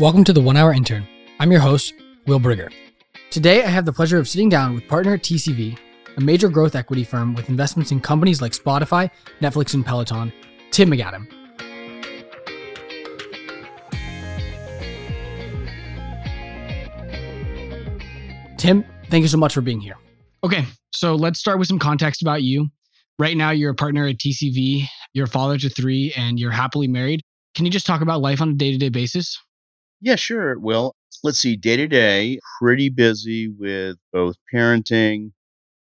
Welcome to the One Hour Intern. I'm your host, Will Brigger. Today, I have the pleasure of sitting down with partner TCV, a major growth equity firm with investments in companies like Spotify, Netflix, and Peloton, Tim McAdam. Tim, thank you so much for being here. Okay, so let's start with some context about you. Right now, you're a partner at TCV, you're a father to three, and you're happily married. Can you just talk about life on a day to day basis? Yeah, sure. Well, let's see. Day to day, pretty busy with both parenting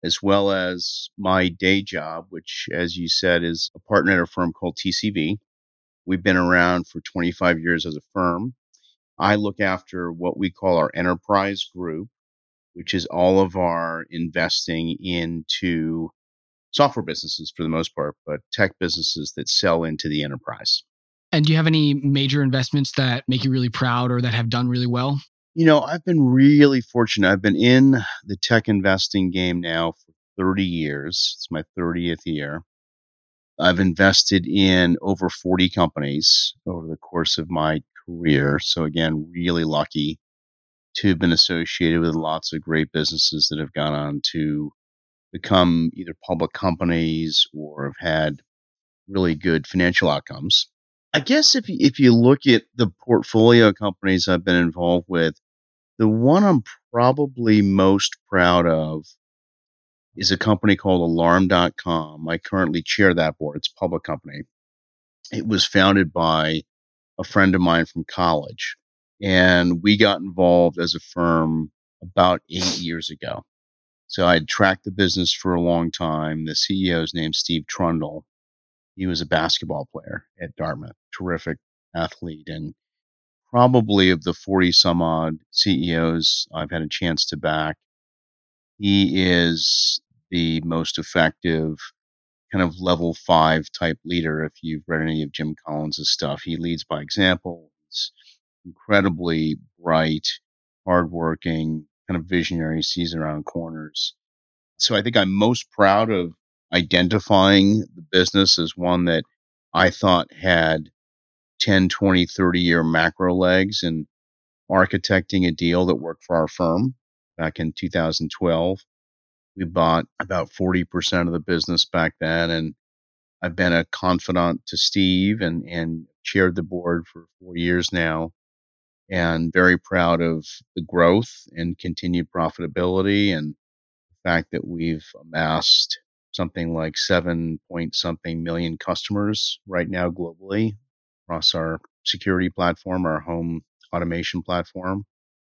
as well as my day job, which, as you said, is a partner at a firm called TCV. We've been around for 25 years as a firm. I look after what we call our enterprise group, which is all of our investing into software businesses for the most part, but tech businesses that sell into the enterprise. And do you have any major investments that make you really proud or that have done really well? You know, I've been really fortunate. I've been in the tech investing game now for 30 years. It's my 30th year. I've invested in over 40 companies over the course of my career. So, again, really lucky to have been associated with lots of great businesses that have gone on to become either public companies or have had really good financial outcomes. I guess if you, if you look at the portfolio companies I've been involved with, the one I'm probably most proud of is a company called Alarm.com. I currently chair that board. It's a public company. It was founded by a friend of mine from college, and we got involved as a firm about eight years ago. So I'd tracked the business for a long time. The CEO is named Steve Trundle, he was a basketball player at Dartmouth, terrific athlete, and probably of the 40 some odd CEOs I've had a chance to back, he is the most effective kind of level five type leader. If you've read any of Jim Collins' stuff, he leads by example. He's incredibly bright, hardworking, kind of visionary, sees around corners. So I think I'm most proud of identifying the business as one that I thought had 10, 20, 30 year macro legs and architecting a deal that worked for our firm back in 2012. We bought about 40% of the business back then. And I've been a confidant to Steve and, and chaired the board for four years now. And very proud of the growth and continued profitability and the fact that we've amassed something like seven point something million customers right now globally across our security platform, our home automation platform.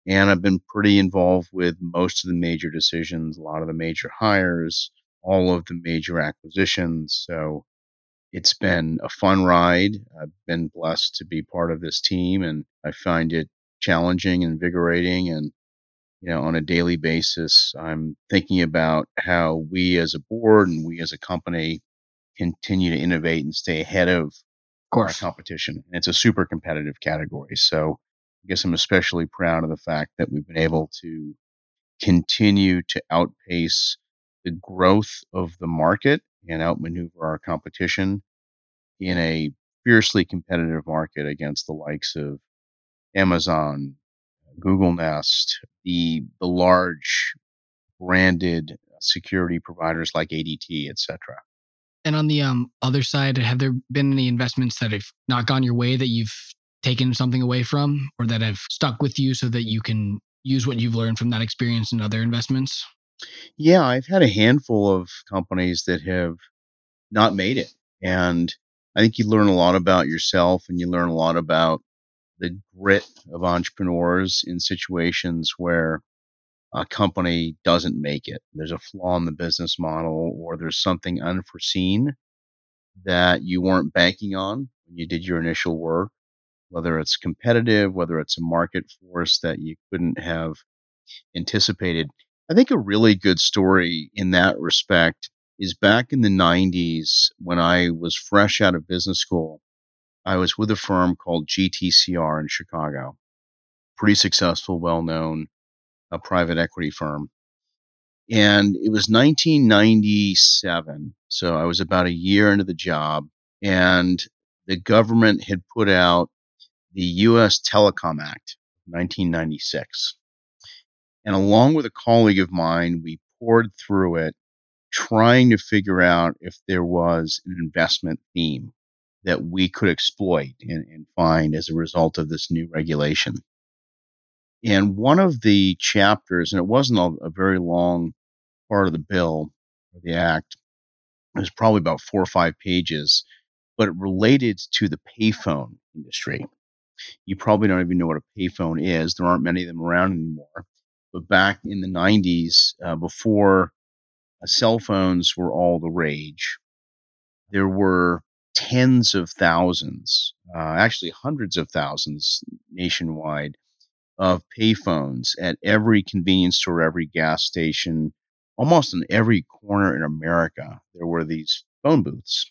And I've been pretty involved with most of the major decisions, a lot of the major hires, all of the major acquisitions. So it's been a fun ride. I've been blessed to be part of this team and I find it challenging, invigorating, and you know, on a daily basis, I'm thinking about how we as a board and we as a company continue to innovate and stay ahead of, of our competition. And it's a super competitive category. So I guess I'm especially proud of the fact that we've been able to continue to outpace the growth of the market and outmaneuver our competition in a fiercely competitive market against the likes of Amazon, Google Nest, the the large branded security providers like ADT, et cetera. And on the um, other side, have there been any investments that have not gone your way that you've taken something away from or that have stuck with you so that you can use what you've learned from that experience in other investments? Yeah, I've had a handful of companies that have not made it. And I think you learn a lot about yourself and you learn a lot about the grit of entrepreneurs in situations where a company doesn't make it. There's a flaw in the business model, or there's something unforeseen that you weren't banking on when you did your initial work, whether it's competitive, whether it's a market force that you couldn't have anticipated. I think a really good story in that respect is back in the 90s when I was fresh out of business school. I was with a firm called GTCR in Chicago, pretty successful, well known, a private equity firm. And it was 1997. So I was about a year into the job, and the government had put out the U.S. Telecom Act, 1996. And along with a colleague of mine, we poured through it, trying to figure out if there was an investment theme that we could exploit and, and find as a result of this new regulation. And one of the chapters, and it wasn't a, a very long part of the bill or the act, it was probably about four or five pages, but it related to the payphone industry. You probably don't even know what a payphone is. There aren't many of them around anymore. But back in the 90s, uh, before uh, cell phones were all the rage, there were tens of thousands, uh, actually hundreds of thousands nationwide, of payphones at every convenience store, every gas station, almost in every corner in America. There were these phone booths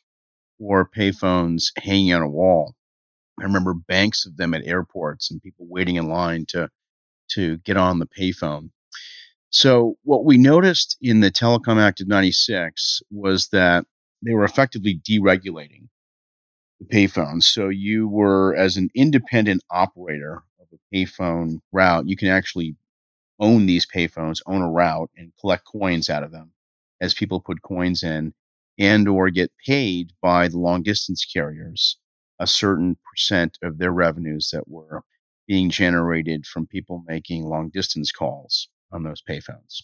or payphones hanging on a wall. I remember banks of them at airports and people waiting in line to to get on the payphone. So what we noticed in the Telecom Act of 96 was that they were effectively deregulating the payphones. So you were as an independent operator of a payphone route, you can actually own these payphones, own a route and collect coins out of them as people put coins in and or get paid by the long distance carriers a certain percent of their revenues that were being generated from people making long distance calls on those payphones.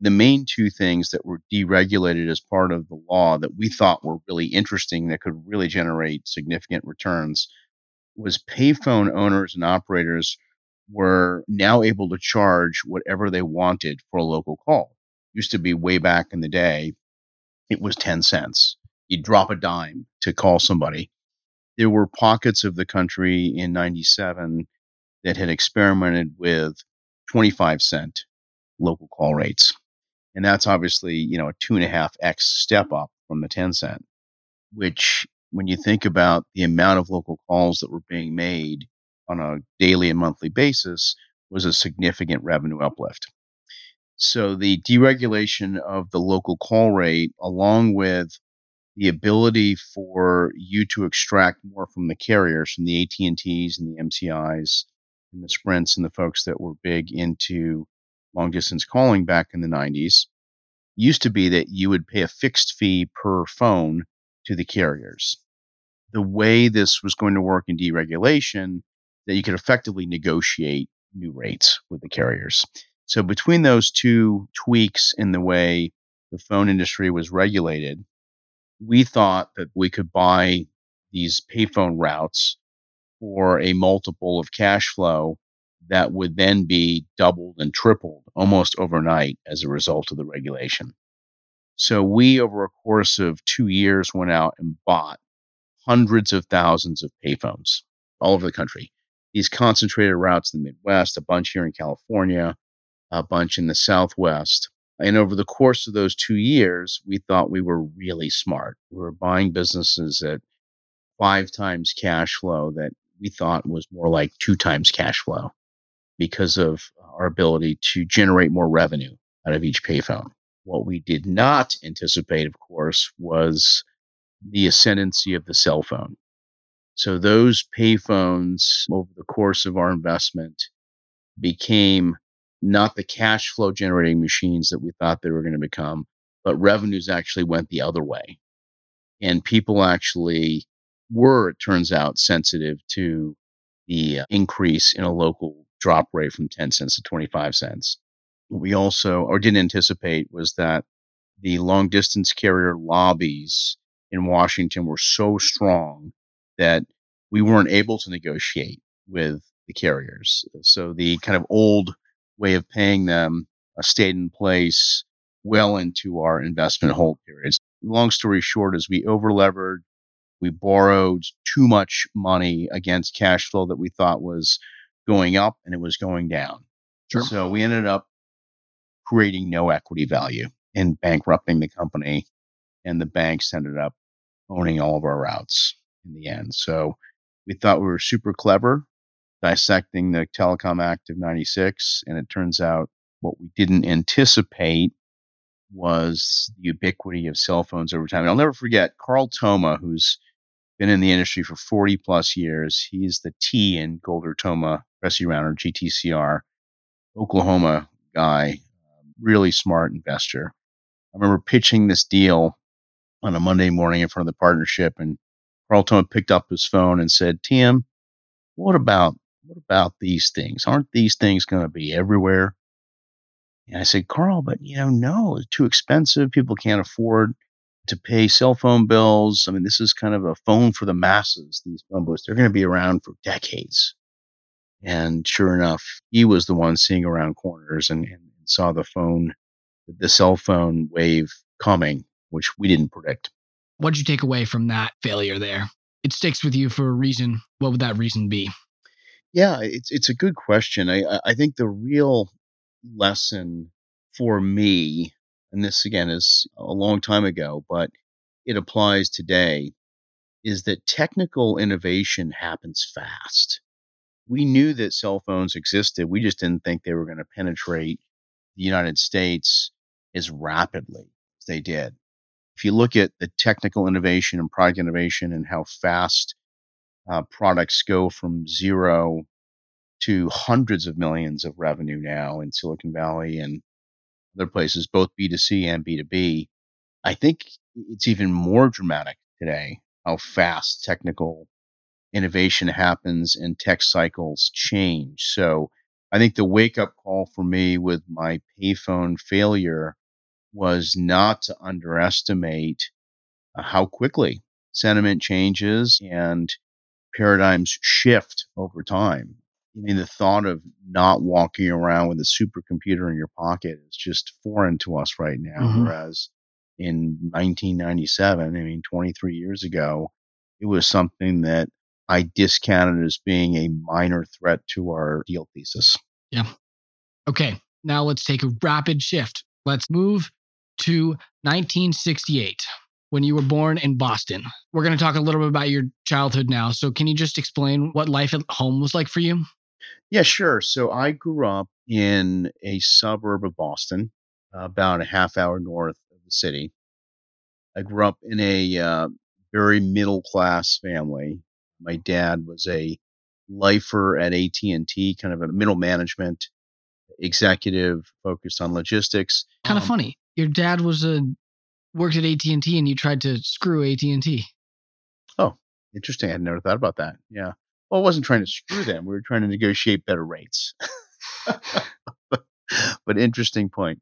The main two things that were deregulated as part of the law that we thought were really interesting that could really generate significant returns was payphone owners and operators were now able to charge whatever they wanted for a local call. Used to be way back in the day, it was 10 cents. You'd drop a dime to call somebody. There were pockets of the country in 97 that had experimented with 25 cent local call rates. And that's obviously, you know, a two and a half X step up from the 10 cent, which when you think about the amount of local calls that were being made on a daily and monthly basis was a significant revenue uplift. So the deregulation of the local call rate, along with the ability for you to extract more from the carriers, from the AT&Ts and the MCIs and the Sprints and the folks that were big into long distance calling back in the 90s, used to be that you would pay a fixed fee per phone to the carriers. The way this was going to work in deregulation, that you could effectively negotiate new rates with the carriers. So between those two tweaks in the way the phone industry was regulated, we thought that we could buy these payphone routes for a multiple of cash flow that would then be doubled and tripled almost overnight as a result of the regulation. So we, over a course of two years, went out and bought hundreds of thousands of payphones all over the country. These concentrated routes in the Midwest, a bunch here in California, a bunch in the Southwest. And over the course of those two years, we thought we were really smart. We were buying businesses at five times cash flow that we thought was more like two times cash flow because of our ability to generate more revenue out of each payphone. What we did not anticipate, of course, was the ascendancy of the cell phone. So those payphones over the course of our investment became not the cash flow generating machines that we thought they were going to become, but revenues actually went the other way. And people actually were, it turns out, sensitive to the uh, increase in a local drop rate from 10 cents to 25 cents. What we also, or didn't anticipate, was that the long distance carrier lobbies in Washington were so strong that we weren't able to negotiate with the carriers. So the kind of old way of paying them stayed in place well into our investment hold periods. Long story short is we overlevered, we borrowed too much money against cash flow that we thought was going up and it was going down. Sure. So we ended up creating no equity value and bankrupting the company and the banks ended up owning all of our routes in the end. So we thought we were super clever dissecting the Telecom Act of 96. And it turns out what we didn't anticipate was the ubiquity of cell phones over time. And I'll never forget Carl Thoma, who's been in the industry for 40 plus years. He's the T in Golder Thoma Rauner GTCR, Oklahoma guy, really smart investor. I remember pitching this deal on a Monday morning in front of the partnership, and Carl Thoma picked up his phone and said, "Tim, what about what about these things? Aren't these things going to be everywhere?" And I said, Carl, but you know, no, it's too expensive. People can't afford to pay cell phone bills. I mean, this is kind of a phone for the masses, these phone booths. They're going to be around for decades. And sure enough, he was the one seeing around corners and, and saw the phone, the cell phone wave coming, which we didn't predict. What did you take away from that failure there? It sticks with you for a reason. What would that reason be? Yeah, it's it's a good question. I I think the real lesson for me, and this again is a long time ago, but it applies today, is that technical innovation happens fast. We knew that cell phones existed. We just didn't think they were going to penetrate the United States as rapidly as they did. If you look at the technical innovation and product innovation and how fast uh, products go from zero to hundreds of millions of revenue now in Silicon Valley and other places, both B2C and B2B, I think it's even more dramatic today how fast technical innovation happens and tech cycles change. So I think the wake up call for me with my payphone failure was not to underestimate uh, how quickly sentiment changes and paradigms shift over time. I mean, the thought of not walking around with a supercomputer in your pocket is just foreign to us right now. Mm-hmm. Whereas in 1997, I mean, 23 years ago, it was something that I discounted as being a minor threat to our deal thesis. Yeah. Okay. Now let's take a rapid shift. Let's move to 1968 when you were born in Boston. We're going to talk a little bit about your childhood now. So, can you just explain what life at home was like for you? Yeah, sure. So, I grew up in a suburb of Boston, about a half hour north of the city. I grew up in a uh, very middle class family. My dad was a lifer at AT&T, kind of a middle management executive focused on logistics. Kind of um, funny. Your dad was a worked at AT&T and you tried to screw AT&T. Oh, interesting. I had never thought about that. Yeah. Well, I wasn't trying to screw them. We were trying to negotiate better rates. but interesting point.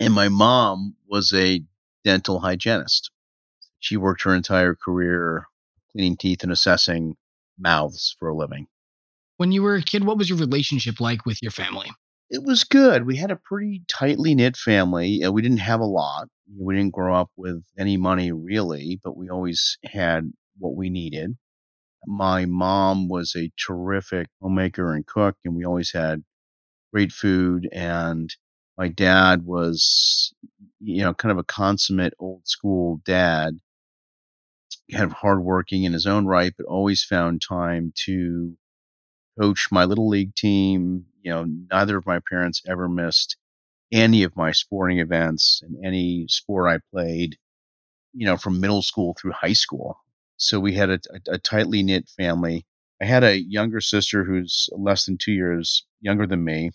And my mom was a dental hygienist. She worked her entire career cleaning teeth and assessing mouths for a living. When you were a kid, what was your relationship like with your family? It was good. We had a pretty tightly knit family. Uh, we didn't have a lot. We didn't grow up with any money really, but we always had what we needed. My mom was a terrific homemaker and cook, and we always had great food. And my dad was, you know, kind of a consummate old school dad kind of hardworking in his own right, but always found time to coach my little league team. You know, neither of my parents ever missed any of my sporting events and any sport I played, you know, from middle school through high school. So we had a, a, a tightly knit family. I had a younger sister who's less than two years younger than me.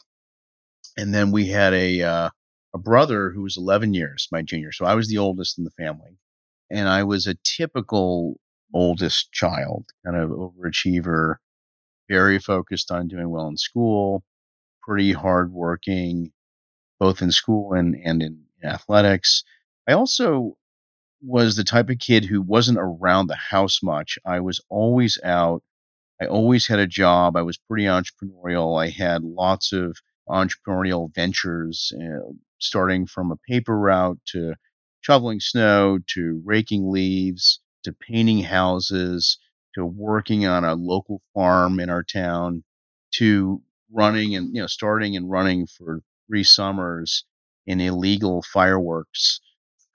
And then we had a, uh, a brother who was 11 years my junior. So I was the oldest in the family and I was a typical oldest child, kind of overachiever, very focused on doing well in school, pretty hardworking, both in school and, and in athletics. I also was the type of kid who wasn't around the house much. I was always out. I always had a job. I was pretty entrepreneurial. I had lots of entrepreneurial ventures, uh, starting from a paper route to shoveling snow to raking leaves to painting houses to working on a local farm in our town to running and you know starting and running for three summers in illegal fireworks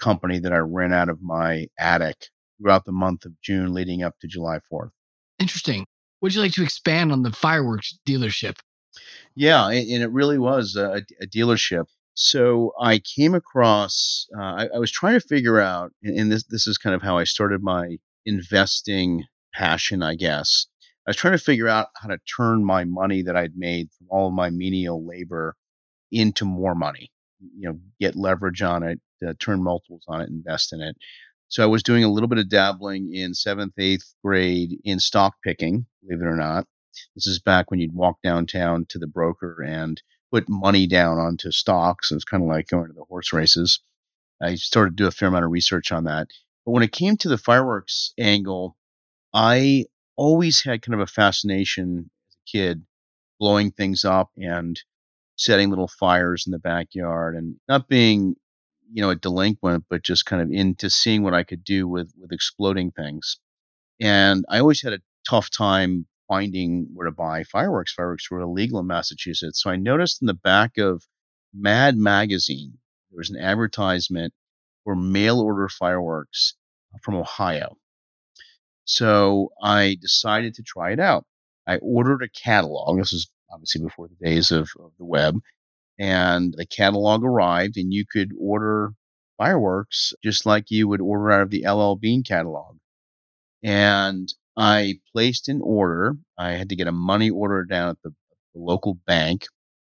company that I ran out of my attic throughout the month of June leading up to July 4th. Interesting. Would you like to expand on the fireworks dealership? Yeah, and it really was a, a dealership. So I came across, uh, I, I, was trying to figure out, and, this this is kind of how I started my investing passion, I guess. I was trying to figure out how to turn my money that I'd made from all of my menial labor into more money. You know, get leverage on it, uh, turn multiples on it, invest in it. So I was doing a little bit of dabbling in seventh, eighth grade in stock picking, believe it or not. This is back when you'd walk downtown to the broker and put money down onto stocks. It was kind of like going to the horse races. I started to do a fair amount of research on that. But when it came to the fireworks angle, I always had kind of a fascination as a kid blowing things up and setting little fires in the backyard and not being you know a delinquent but just kind of into seeing what i could do with with exploding things. And i always had a tough time finding where to buy fireworks. Fireworks were illegal in massachusetts. So i noticed in the back of mad magazine there was an advertisement for mail order fireworks from ohio. So i decided to try it out. I ordered a catalog. This is obviously before the days of, of the web. And the catalog arrived, and you could order fireworks just like you would order out of the LL Bean catalog. And I placed an order. I had to get a money order down at the, the local bank.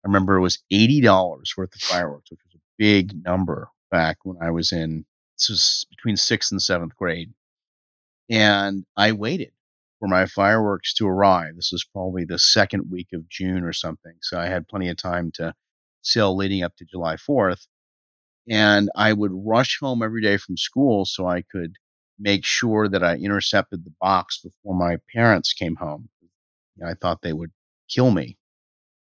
I remember it was $80 worth of fireworks, which was a big number back when I was in, this was between sixth and seventh grade. And I waited for my fireworks to arrive. This was probably the second week of June or something. So I had plenty of time to sell leading up to July 4th. And I would rush home every day from school so I could make sure that I intercepted the box before my parents came home. I thought they would kill me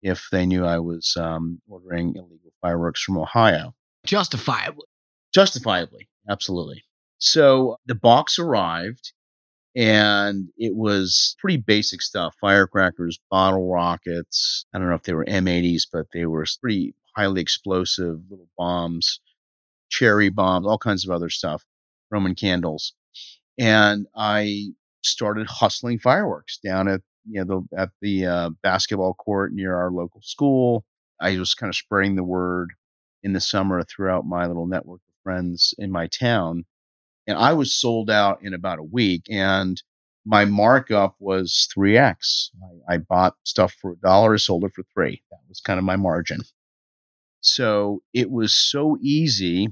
if they knew I was um, ordering illegal fireworks from Ohio. Justifiably. Justifiably, absolutely. So the box arrived and it was pretty basic stuff firecrackers, bottle rockets. I don't know if they were M80s, but they were pretty highly explosive little bombs, cherry bombs, all kinds of other stuff, Roman candles. And I started hustling fireworks down at you know the at the uh, basketball court near our local school. I was kind of spreading the word in the summer throughout my little network of friends in my town and I was sold out in about a week. And my markup was 3x. I, I bought stuff for a dollar, sold it for three. That was kind of my margin. So it was so easy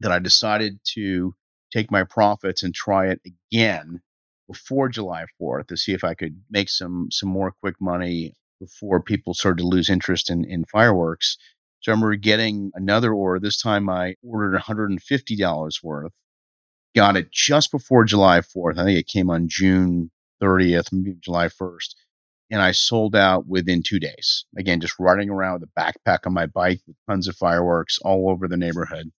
that I decided to take my profits and try it again before July 4th to see if I could make some some more quick money before people started to lose interest in, in fireworks. So I remember getting another order. This time I ordered $150 worth got it just before July 4th. I think it came on June 30th, maybe July 1st. And I sold out within two days. Again, just riding around with a backpack on my bike with tons of fireworks all over the neighborhood.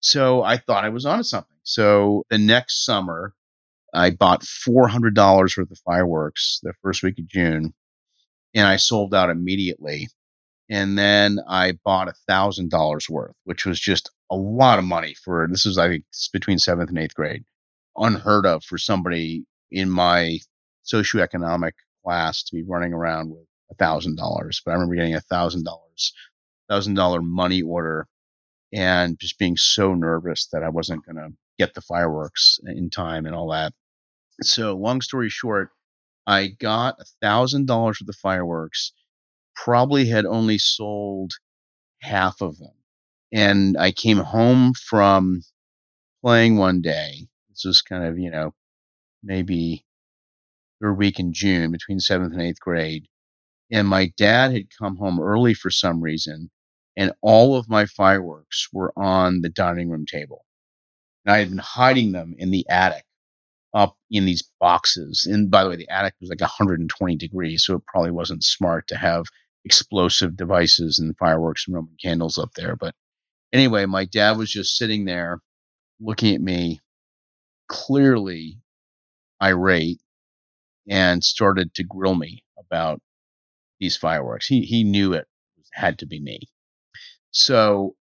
So I thought I was onto something. So the next summer, I bought $400 worth of fireworks the first week of June, and I sold out immediately. And then I bought thousand dollars worth, which was just a lot of money for this is I think between seventh and eighth grade, unheard of for somebody in my socioeconomic class to be running around with a thousand dollars. But I remember getting a thousand dollars, thousand dollar money order, and just being so nervous that I wasn't going to get the fireworks in time and all that. So long story short, I got a thousand dollars for the fireworks. Probably had only sold half of them and I came home from playing one day. This was kind of, you know, maybe third week in June between seventh and eighth grade. And my dad had come home early for some reason, and all of my fireworks were on the dining room table. And I had been hiding them in the attic up in these boxes. And by the way, the attic was like 120 degrees, so it probably wasn't smart to have explosive devices and fireworks and Roman candles up there. But anyway, my dad was just sitting there looking at me, clearly irate, and started to grill me about these fireworks. He he knew it had to be me. So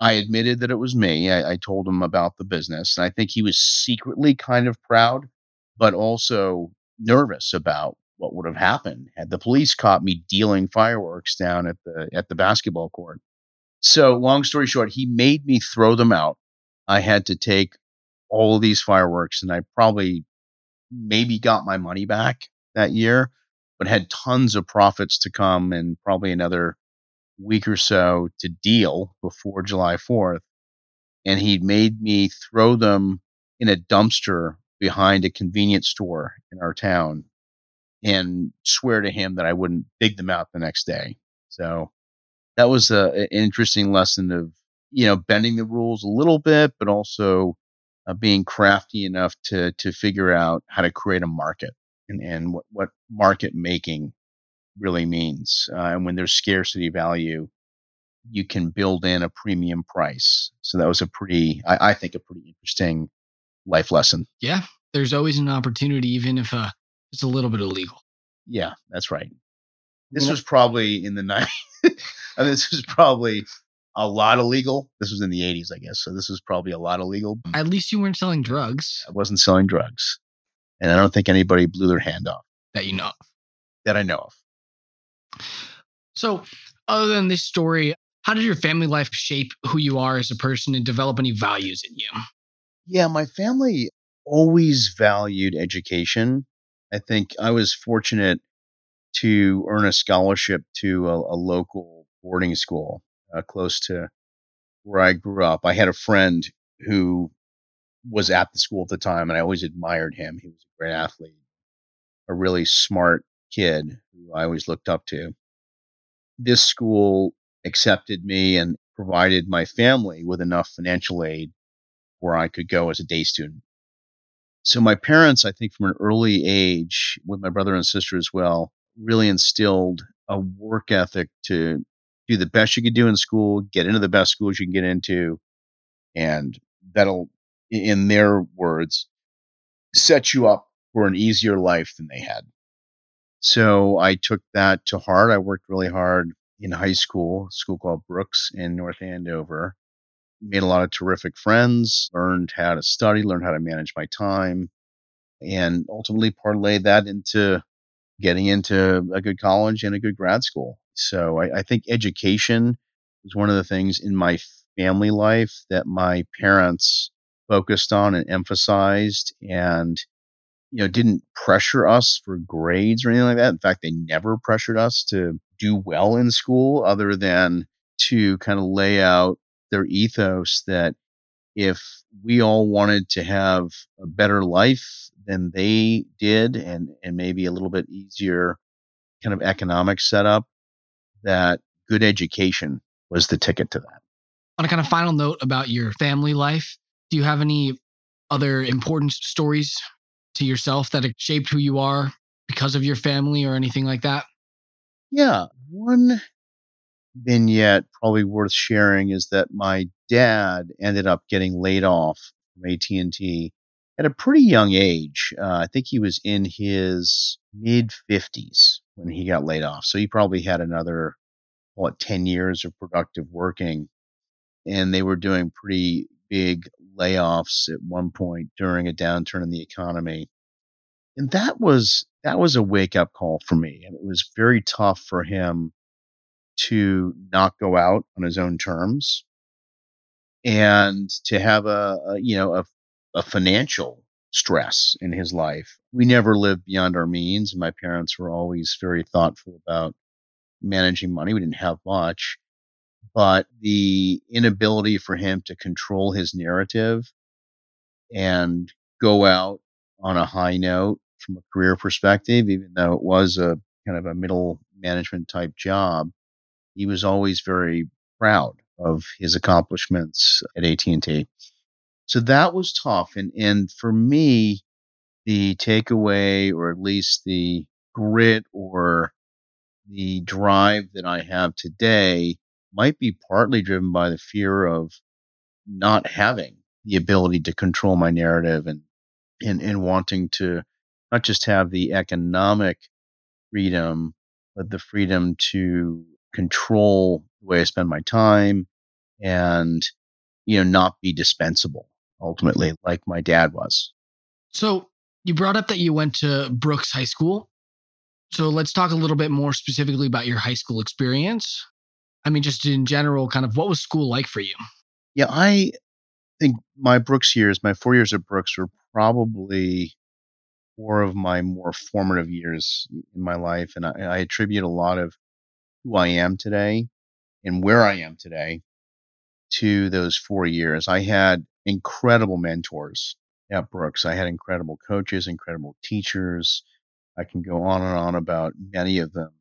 I admitted that it was me. I, I told him about the business, and I think he was secretly kind of proud, but also nervous about what would have happened had the police caught me dealing fireworks down at the at the basketball court. So, long story short, he made me throw them out. I had to take all of these fireworks, and I probably maybe got my money back that year, but had tons of profits to come and probably another week or so to deal before July 4th. And he made me throw them in a dumpster behind a convenience store in our town and swear to him that I wouldn't dig them out the next day. So that was a, an interesting lesson of, you know, bending the rules a little bit, but also uh, being crafty enough to, to figure out how to create a market and, and what, what market making really means. Uh, and when there's scarcity value, you can build in a premium price. So that was a pretty, I, I think, a pretty interesting life lesson. Yeah, there's always an opportunity, even if uh, it's a little bit illegal. Yeah, that's right. This was probably in the 90s. I mean, this was probably a lot illegal. This was in the 80s, I guess. So this was probably a lot illegal. Mm. At least you weren't selling drugs. I wasn't selling drugs. And I don't think anybody blew their hand off. That you know of. That I know of. So, other than this story, how did your family life shape who you are as a person and develop any values in you? Yeah, my family always valued education. I think I was fortunate to earn a scholarship to a, a local boarding school uh, close to where I grew up. I had a friend who was at the school at the time, and I always admired him. He was a great athlete, a really smart kid who I always looked up to. This school accepted me and provided my family with enough financial aid where I could go as a day student. So my parents, I think from an early age, with my brother and sister as well, really instilled a work ethic to do the best you could do in school, get into the best schools you can get into, and that'll, in their words, set you up for an easier life than they had. So I took that to heart. I worked really hard in high school, school called Brooks in North Andover. Made a lot of terrific friends, learned how to study, learned how to manage my time, and ultimately parlayed that into getting into a good college and a good grad school. So I, I think education was one of the things in my family life that my parents focused on and emphasized and you know didn't pressure us for grades or anything like that. In fact they never pressured us to do well in school other than to kind of lay out their ethos that if we all wanted to have a better life than they did and and maybe a little bit easier kind of economic setup that good education was the ticket to that. On a kind of final note about your family life do you have any other important stories to yourself that shaped who you are because of your family or anything like that? Yeah one vignette probably worth sharing is that my dad ended up getting laid off from AT&T at a pretty young age. Uh, I think he was in his mid 50s when he got laid off. So he probably had another, what, 10 years of productive working. And they were doing pretty big layoffs at one point during a downturn in the economy. And that was that was a wake up call for me. And it was very tough for him to not go out on his own terms and to have a, a you know a, a financial stress in his life. We never lived beyond our means. My parents were always very thoughtful about managing money. We didn't have much, but the inability for him to control his narrative and go out on a high note from a career perspective, even though it was a kind of a middle management type job, he was always very proud of his accomplishments at AT&T. So that was tough and and for me the takeaway or at least the grit or the drive that I have today might be partly driven by the fear of not having the ability to control my narrative and and, and wanting to not just have the economic freedom, but the freedom to control the way I spend my time and, you know, not be dispensable ultimately, like my dad was. So you brought up that you went to Brooks High School. So let's talk a little bit more specifically about your high school experience. I mean, just in general, kind of what was school like for you? Yeah, I think my Brooks years, my four years at Brooks, were probably four of my more formative years in my life. And I, I attribute a lot of who I am today and where I am today to those four years. I had incredible mentors at Brooks. I had incredible coaches, incredible teachers. I can go on and on about many of them.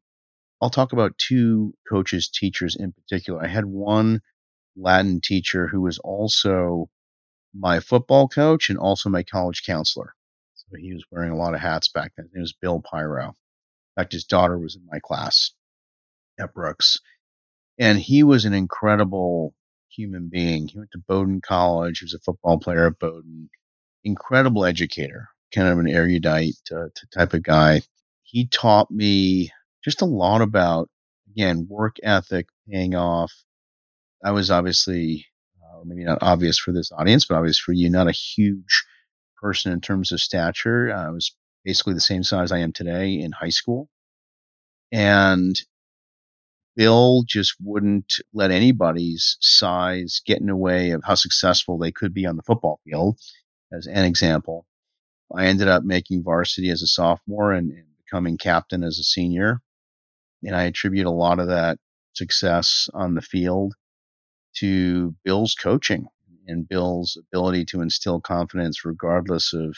I'll talk about two coaches, teachers in particular. I had one Latin teacher who was also my football coach and also my college counselor. So he was wearing a lot of hats back then. It was Bill Pyro. In fact, his daughter was in my class at Brooks. And he was an incredible human being. He went to Bowdoin College. He was a football player at Bowdoin. Incredible educator, kind of an erudite uh, type of guy. He taught me just a lot about, again, work ethic paying off. I was obviously, uh, maybe not obvious for this audience, but obvious for you, not a huge person in terms of stature. I was basically the same size I am today in high school. And Bill just wouldn't let anybody's size get in the way of how successful they could be on the football field, as an example. I ended up making varsity as a sophomore and, and becoming captain as a senior. And I attribute a lot of that success on the field to Bill's coaching and Bill's ability to instill confidence regardless of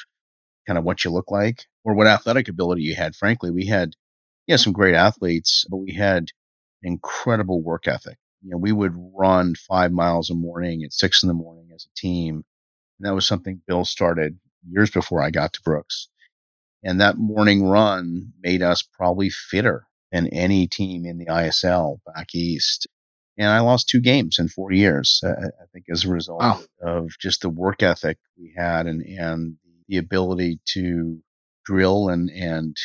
kind of what you look like or what athletic ability you had. Frankly, we had, yeah, some great athletes, but we had incredible work ethic. You know, we would run five miles a morning at six in the morning as a team. And that was something Bill started years before I got to Brooks. And that morning run made us probably fitter than any team in the ISL back east. And I lost two games in four years, I think, as a result wow. of just the work ethic we had and, and the ability to drill and, and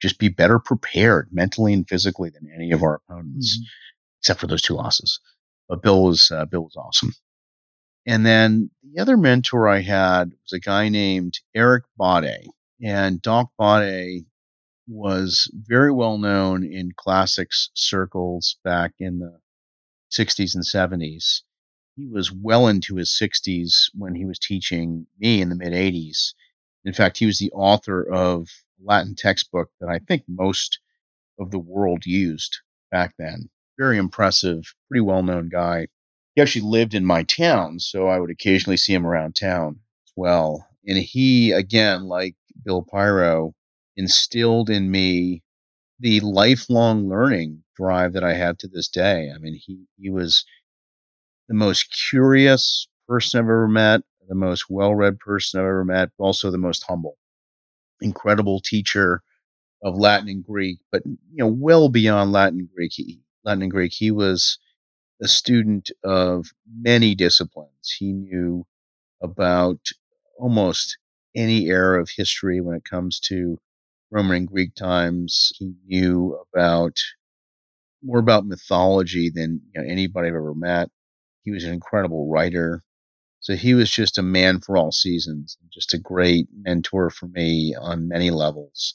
just be better prepared mentally and physically than any of our opponents, mm-hmm. except for those two losses. But Bill was, uh, Bill was awesome. And then the other mentor I had was a guy named Eric Bade. And Doc Bade was very well known in classics circles back in the 60s and 70s. He was well into his 60s when he was teaching me in the mid 80s. In fact, he was the author of a Latin textbook that I think most of the world used back then. Very impressive, pretty well known guy. He actually lived in my town, so I would occasionally see him around town as well. And he, again, like Bill Pyro, instilled in me the lifelong learning drive that I have to this day. I mean, he, he was the most curious person I've ever met, the most well read person I've ever met, but also the most humble. Incredible teacher of Latin and Greek, but you know, well beyond Latin and Greek. He, Latin and Greek, he was a student of many disciplines. He knew about almost any era of history when it comes to Roman and Greek times. He knew about more about mythology than you know, anybody I've ever met. He was an incredible writer. So he was just a man for all seasons, just a great mentor for me on many levels.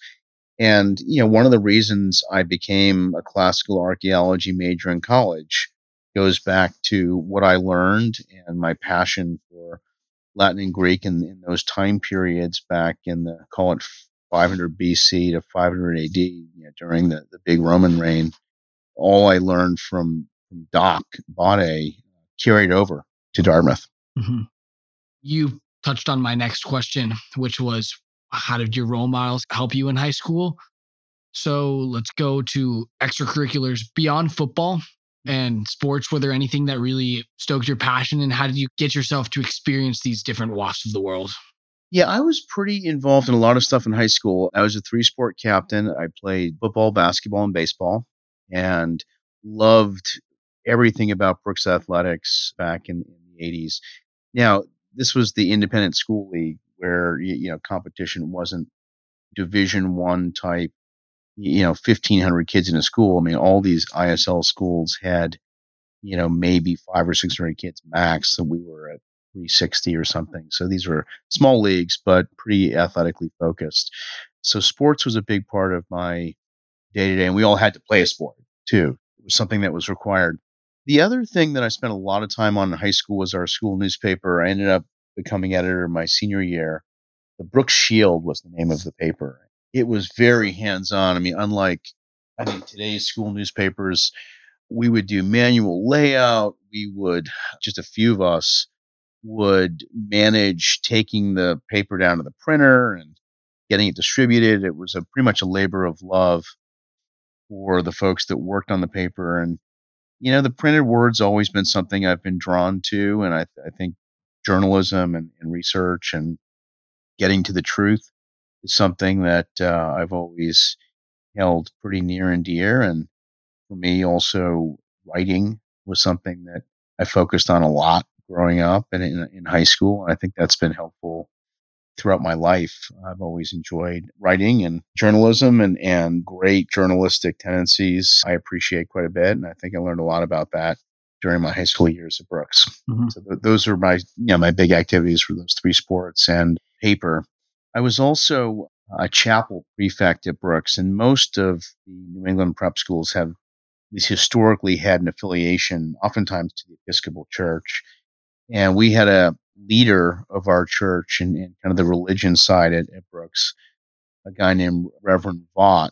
And, you know, one of the reasons I became a classical archaeology major in college goes back to what I learned and my passion for Latin and Greek in, in those time periods back in the, call it 500 BC to 500 AD, you know, during the, the big Roman reign, all I learned from, from Doc Bade carried over to Dartmouth. Mm-hmm. You touched on my next question, which was how did your role models help you in high school? So let's go to extracurriculars beyond football and sports. Were there anything that really stoked your passion, and how did you get yourself to experience these different walks of the world? Yeah, I was pretty involved in a lot of stuff in high school. I was a three sport captain. I played football, basketball, and baseball, and loved everything about Brooks Athletics back in, in the 80s. Now, this was the independent school league where you know competition wasn't division 1 type you know 1500 kids in a school. I mean all these isl schools had you know maybe 5 or 600 kids max so we were at 360 or mm-hmm. something. So these were small leagues but pretty athletically focused. So sports was a big part of my day to day and we all had to play a sport too. It was something that was required the other thing that I spent a lot of time on in high school was our school newspaper. I ended up becoming editor my senior year. the Brooks Shield was the name of the paper. It was very hands on. I mean, unlike I think today's school newspapers, we would do manual layout. We would, just a few of us would manage taking the paper down to the printer and getting it distributed. It was a pretty much a labor of love for the folks that worked on the paper. And, you know, the printed word's always been something I've been drawn to. And I, I think journalism and, and, research and getting to the truth is something that uh, I've always held pretty near and dear. And for me, also writing was something that I focused on a lot growing up and in, in high school. And I think that's been helpful throughout my life. I've always enjoyed writing and journalism and, and great journalistic tendencies. I appreciate quite a bit. And I think I learned a lot about that during my high school years at Brooks. Mm-hmm. So th- those are my, you know, my big activities for those three sports and paper. I was also a chapel prefect at Brooks, and most of the New England prep schools have, at least historically, had an affiliation, oftentimes to the Episcopal Church. And we had a leader of our church and, and kind of the religion side at, at Brooks, a guy named Reverend Vaught.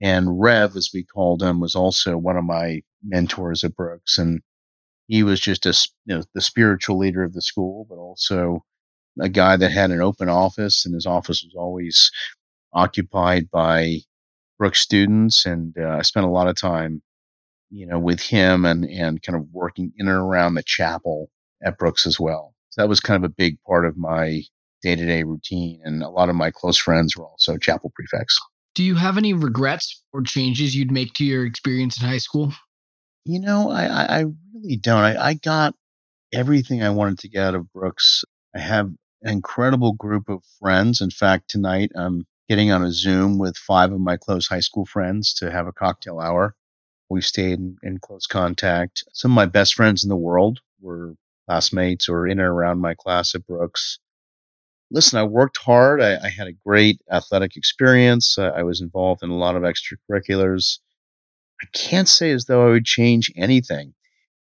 And Rev, as we called him, was also one of my mentors at Brooks. And he was just a, you know, the spiritual leader of the school, but also a guy that had an open office, and his office was always occupied by Brooks students. And uh, I spent a lot of time, you know, with him and and kind of working in and around the chapel at Brooks as well. That was kind of a big part of my day to day routine. And a lot of my close friends were also chapel prefects. Do you have any regrets or changes you'd make to your experience in high school? You know, I, I really don't. I, I got everything I wanted to get out of Brooks. I have an incredible group of friends. In fact, tonight I'm getting on a Zoom with five of my close high school friends to have a cocktail hour. We've stayed in, in close contact. Some of my best friends in the world were classmates or in and around my class at Brooks. Listen, I worked hard. I, I had a great athletic experience. Uh, I was involved in a lot of extracurriculars. I can't say as though I would change anything.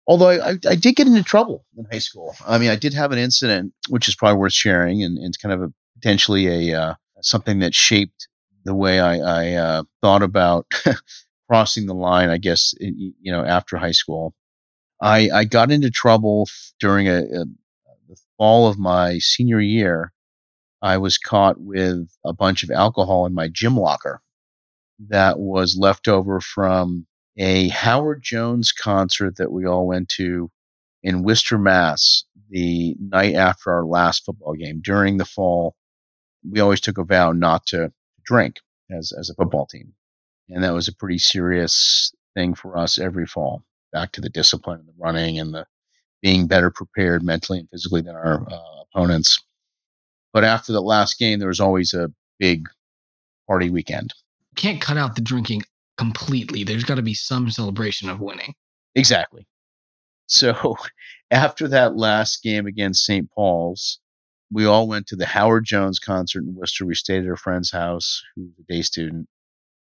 Although I, I, I, did get into trouble in high school. I mean, I did have an incident, which is probably worth sharing, and, it's kind of a potentially a uh, something that shaped the way I, I uh, thought about crossing the line. I guess you know after high school. I, I got into trouble during a, a, the fall of my senior year. I was caught with a bunch of alcohol in my gym locker that was left over from a Howard Jones concert that we all went to in Worcester, Mass, the night after our last football game. During the fall, we always took a vow not to drink as, as a football team. And that was a pretty serious thing for us every fall back to the discipline and the running and the being better prepared mentally and physically than our uh, opponents. But after the last game, there was always a big party weekend. Can't cut out the drinking completely. There's got to be some celebration of winning. Exactly. So after that last game against St. Paul's, we all went to the Howard Jones concert in Worcester. We stayed at a friend's house who's a day student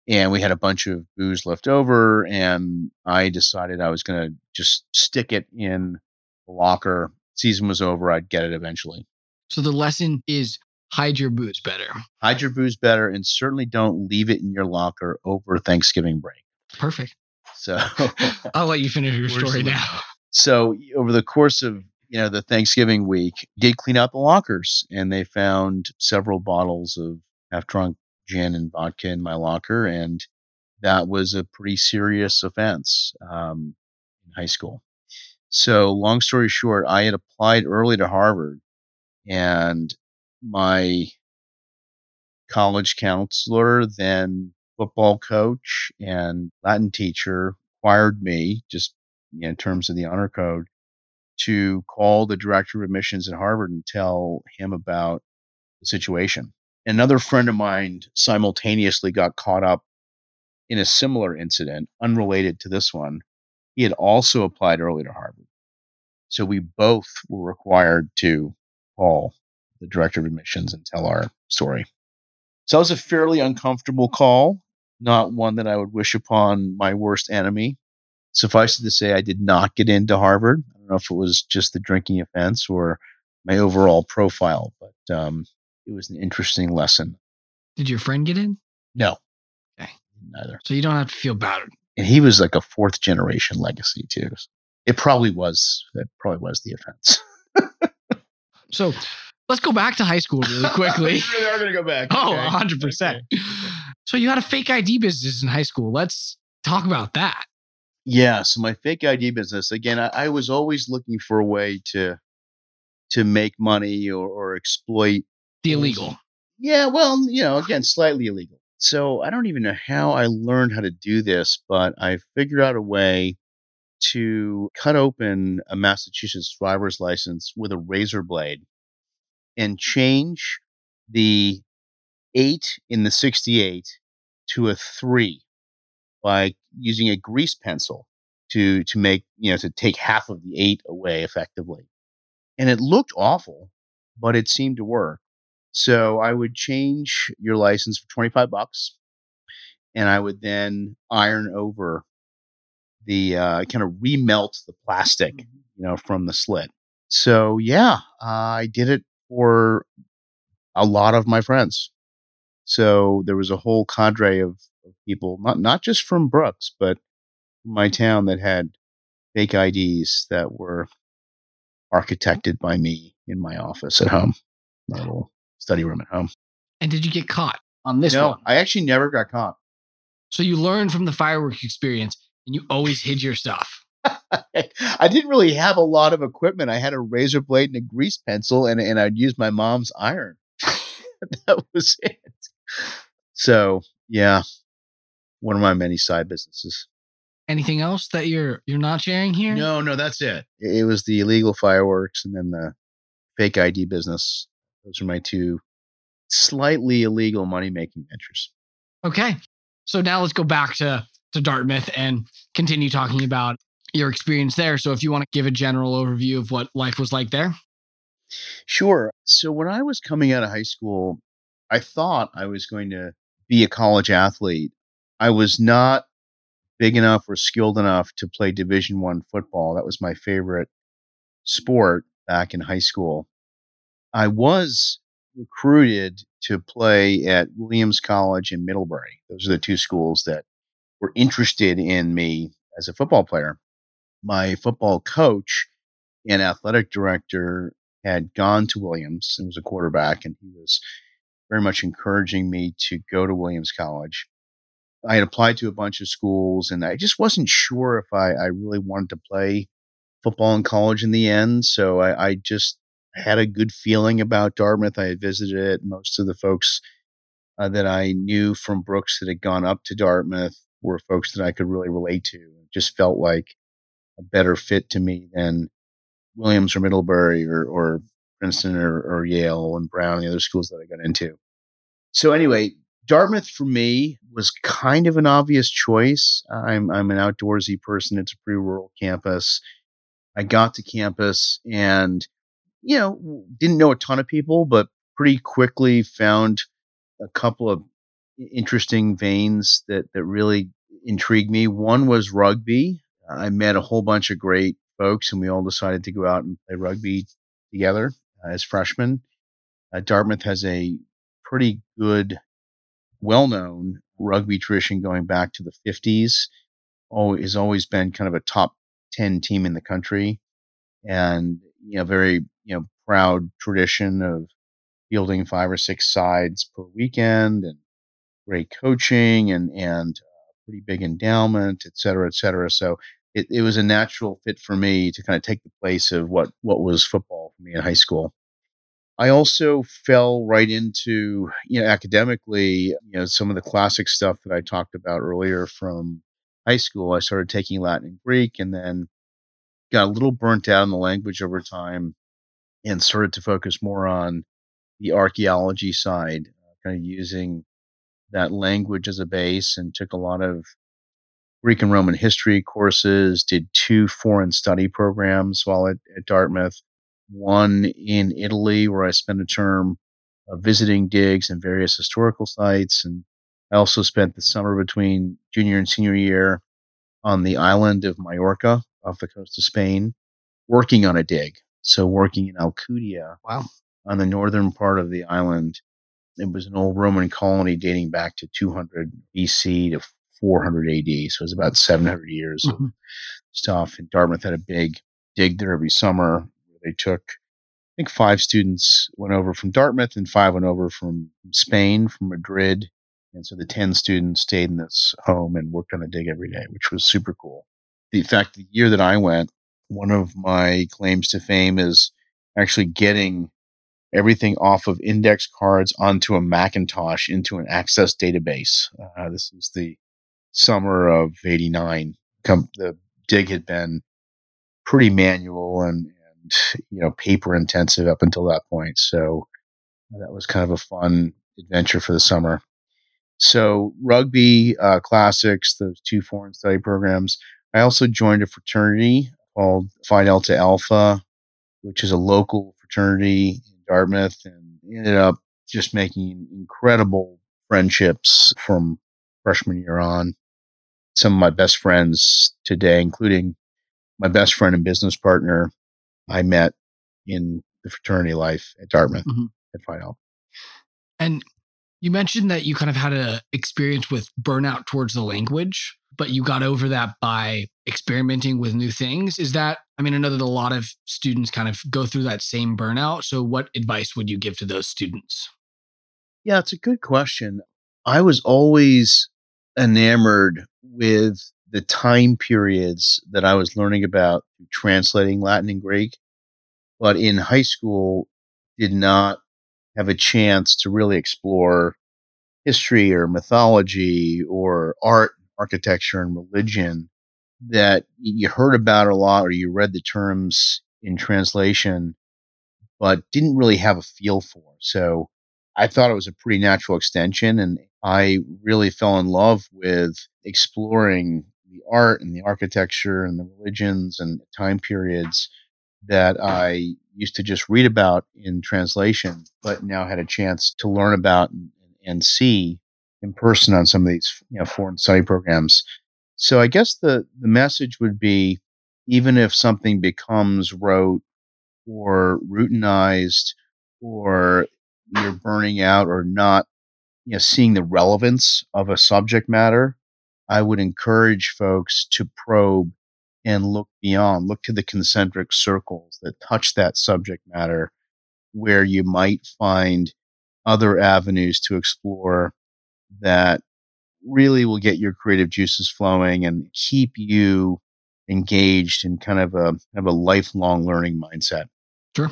and we had a bunch of booze left over and i decided i was going to just stick it in the locker. Season was over i'd get it eventually. So the lesson is hide your booze better. Hide your booze better and certainly don't leave it in your locker over thanksgiving break. Perfect. So i'll let you finish your story now. So over the course of you know the thanksgiving week did clean out the lockers and they found several bottles of half drunk gin and vodka in my locker, and that was a pretty serious offense um, in high school. So, long story short, I had applied early to Harvard, and my college counselor, then football coach and Latin teacher, required me, just in terms of the honor code, to call the director of admissions at Harvard and tell him about the situation. Another friend of mine simultaneously got caught up in a similar incident, unrelated to this one. He had also applied early to Harvard. So we both were required to call the director of admissions and tell our story. So it was a fairly uncomfortable call, not one that I would wish upon my worst enemy. Suffice it to say, I did not get into Harvard. I don't know if it was just the drinking offense or my overall profile, but um, it was an interesting lesson. Did your friend get in? No. Okay. Neither. So you don't have to feel bad. And he was like a fourth generation legacy too. It probably was. It probably was the offense. so let's go back to high school really quickly. we are going to go back. Oh, okay. 100%. Okay. So you had a fake ID business in high school. Let's talk about that. Yeah. So my fake ID business, again, I, I was always looking for a way to to make money or, or exploit the illegal. Yeah, well, you know, again, slightly illegal. So I don't even know how I learned how to do this, but I figured out a way to cut open a Massachusetts driver's license with a razor blade and change the eight in the 68 to a three by using a grease pencil to to make you know to take half of the eight away effectively and it looked awful but it seemed to work so i would change your license for 25 bucks and i would then iron over the uh, kind of remelt the plastic mm-hmm. you know from the slit so yeah uh, i did it for a lot of my friends. So there was a whole cadre of, of people, not not just from Brooks, but my town that had fake IDs that were architected by me in my office at home, little study room at home. And did you get caught on this no, one? I actually never got caught. So you learned from the fireworks experience and you always hid your stuff. I didn't really have a lot of equipment. I had a razor blade and a grease pencil, and, and I'd use my mom's iron. that was it. So yeah, one of my many side businesses. Anything else that you're you're not sharing here? No, no, that's it. It was the illegal fireworks and then the fake ID business. Those are my two slightly illegal money making ventures. Okay. So now let's go back to to Dartmouth and continue talking about your experience there. So if you want to give a general overview of what life was like there. Sure. So when I was coming out of high school, I thought I was going to be a college athlete. I was not big enough or skilled enough to play division 1 football. That was my favorite sport back in high school. I was recruited to play at Williams College in Middlebury. Those are the two schools that were interested in me as a football player my football coach and athletic director had gone to Williams and was a quarterback, and he was very much encouraging me to go to Williams College. I had applied to a bunch of schools, and I just wasn't sure if I, I really wanted to play football in college in the end. So I, I just had a good feeling about Dartmouth. I had visited it. Most of the folks uh, that I knew from Brooks that had gone up to Dartmouth were folks that I could really relate to. It just felt like a better fit to me than Williams or Middlebury or, or Princeton or, or Yale and Brown the other schools that I got into. So anyway, Dartmouth for me was kind of an obvious choice. I'm I'm an outdoorsy person. It's a pretty rural campus. I got to campus and you know didn't know a ton of people, but pretty quickly found a couple of interesting veins that that really intrigued me. One was rugby. I met a whole bunch of great folks, and we all decided to go out and play rugby together uh, as freshmen. Uh, Dartmouth has a pretty good, well known rugby tradition going back to the 50s. Oh, has always been kind of a top 10 team in the country and, you know, very, you know, proud tradition of fielding five or six sides per weekend and great coaching and, and uh, pretty big endowment, et cetera, et cetera. So it, it was a natural fit for me to kind of take the place of what what was football for me in high school. I also fell right into, you know, academically, you know, some of the classic stuff that I talked about earlier from high school. I started taking Latin and Greek and then got a little burnt out in the language over time and started to focus more on the archaeology side, uh, kind of using that language as a base and took a lot of Greek and Roman history courses, did two foreign study programs while at, at Dartmouth, one in Italy where I spent a term uh, visiting digs and various historical sites. And I also spent the summer between junior and senior year on the island of Majorca off the coast of Spain, working on a dig. So working in Alcudia. Wow. on the northern part of the island. It was an old Roman colony dating back to 200 BC to 400 AD. So it was about 700 years mm-hmm. of stuff. And Dartmouth had a big dig there every summer. They took, I think, five students went over from Dartmouth and five went over from Spain, from Madrid. And so the 10 students stayed in this home and worked on the dig every day, which was super cool. In fact, the year that I went, one of my claims to fame is actually getting everything off of index cards onto a Macintosh into an Access database. Uh, this was the summer of 89. Com- the dig had been pretty manual and, and, you know, paper intensive up until that point. So that was kind of a fun adventure for the summer. So rugby, uh, classics, those two foreign study programs. I also joined a fraternity called Phi Delta Alpha, which is a local fraternity in Dartmouth, and ended up just making incredible friendships from freshman year on. Some of my best friends today, including my best friend and business partner, I met in the fraternity life at Dartmouth mm-hmm. at Phi Alpha. And you mentioned that you kind of had an experience with burnout towards the language, but you got over that by experimenting with new things. Is that, I mean, I know that a lot of students kind of go through that same burnout. So, what advice would you give to those students? Yeah, it's a good question. I was always enamored with the time periods that I was learning about translating Latin and Greek, but in high school, did not have a chance to really explore history or mythology or art, architecture, and religion that you heard about a lot or you read the terms in translation, but didn't really have a feel for. So I thought it was a pretty natural extension. And I really fell in love with exploring the art and the architecture and the religions and time periods that I used to just read about in translation, but now had a chance to learn about and, and see in person on some of these you know, foreign study programs. So I guess the, the message would be even if something becomes rote or routinized or you're burning out or not you know, seeing the relevance of a subject matter, I would encourage folks to probe and look beyond, look to the concentric circles that touch that subject matter, where you might find other avenues to explore that really will get your creative juices flowing and keep you engaged in kind of a kind of a lifelong learning mindset. Sure.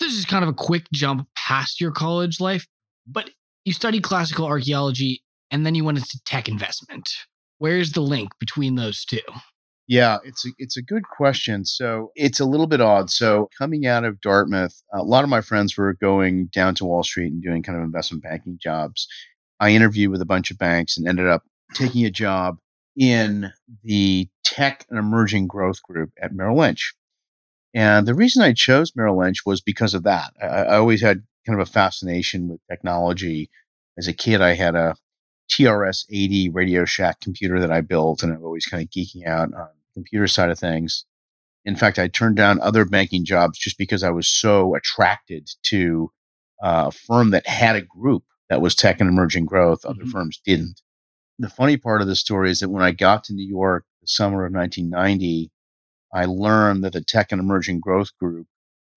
This is kind of a quick jump past your college life, but you studied classical archaeology and then you went into tech investment. Where's the link between those two? Yeah, it's a, it's a good question. So it's a little bit odd. So coming out of Dartmouth, a lot of my friends were going down to Wall Street and doing kind of investment banking jobs. I interviewed with a bunch of banks and ended up taking a job in the tech and emerging growth group at Merrill Lynch. And the reason I chose Merrill Lynch was because of that. I, I always had kind of a fascination with technology. As a kid, I had a TRS 80 Radio Shack computer that I built, and I'm always kind of geeking out on computer side of things. In fact, I turned down other banking jobs just because I was so attracted to uh, a firm that had a group that was tech and emerging growth. Other mm-hmm. firms didn't. The funny part of the story is that when I got to New York the summer of 1990, I learned that the tech and emerging growth group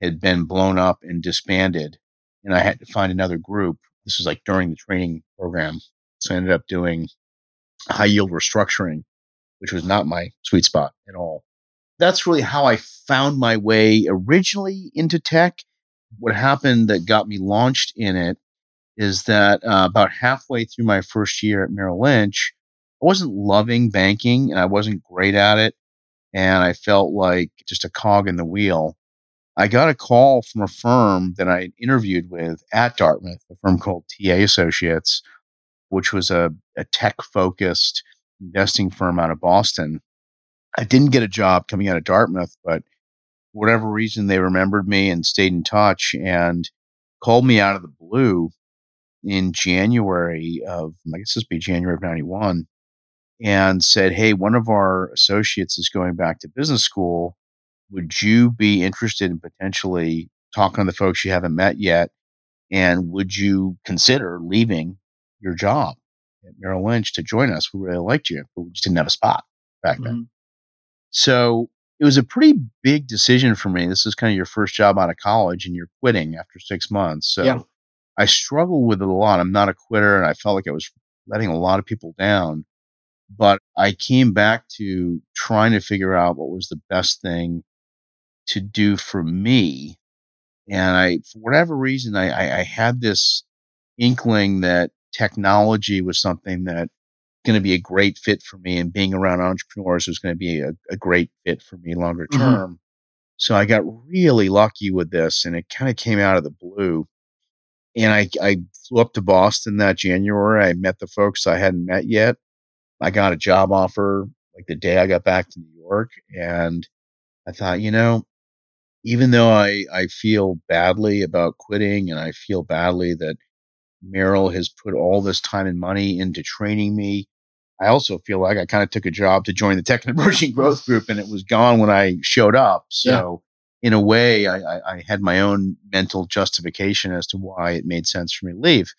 had been blown up and disbanded, and I had to find another group. This was like during the training program. So I ended up doing high yield restructuring which was not my sweet spot at all. That's really how I found my way originally into tech. What happened that got me launched in it is that uh, about halfway through my first year at Merrill Lynch, I wasn't loving banking and I wasn't great at it. And I felt like just a cog in the wheel. I got a call from a firm that I interviewed with at Dartmouth, a firm called TA Associates, which was a, a tech focused investing firm out of Boston. I didn't get a job coming out of Dartmouth, but whatever reason they remembered me and stayed in touch and called me out of the blue in January of I guess this would be January of ninety one and said, Hey, one of our associates is going back to business school. Would you be interested in potentially talking to the folks you haven't met yet. And would you consider leaving your job at Merrill Lynch to join us? We really liked you, but we just didn't have a spot back then. Mm-hmm. So it was a pretty big decision for me. This is kind of your first job out of college and you're quitting after six months. So yeah. I struggled with it a lot. I'm not a quitter and I felt like I was letting a lot of people down. But I came back to trying to figure out what was the best thing to do for me. And I, for whatever reason, I, I, I had this inkling that technology was something that going to be a great fit for me and being around entrepreneurs was going to be a, a, great fit for me longer mm-hmm. term. Mm-hmm. So I got really lucky with this and it kind of came out of the blue. And I, I flew up to Boston that January. I met the folks I hadn't met yet. I got a job offer like the day I got back to New York. And I thought, you know, even though I, I feel badly about quitting and I feel badly that Merrill has put all this time and money into training me. I also feel like I kind of took a job to join the Tech and Emerging Growth Group and it was gone when I showed up. So, yeah. in a way, I, I, I, had my own mental justification as to why it made sense for me to leave.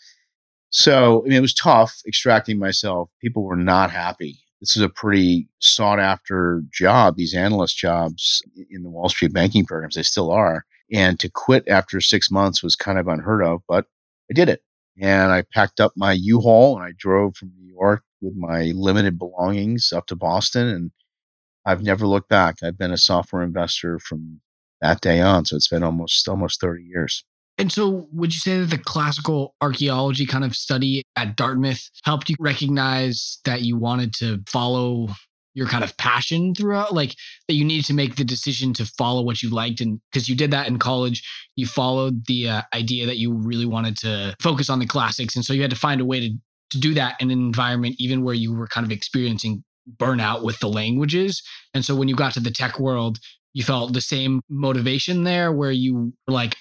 So, I mean, it was tough extracting myself. People were not happy. This is a pretty sought after job, these analyst jobs in the Wall Street banking programs. They still are. And to quit after six months was kind of unheard of, but I did it and I packed up my U-Haul and I drove from New York with my limited belongings up to Boston and I've never looked back. I've been a software investor from that day on, so it's been almost almost 30 years. And so, would you say that the classical archaeology kind of study at Dartmouth helped you recognize that you wanted to follow your kind of passion throughout like that you needed to make the decision to follow what you liked? And because you did that in college you followed the uh, idea that you really wanted to focus on the classics and so you had to find a way to to do that in an environment even where you were kind of experiencing burnout with the languages. And so when you got to the tech world you felt the same motivation there where you were like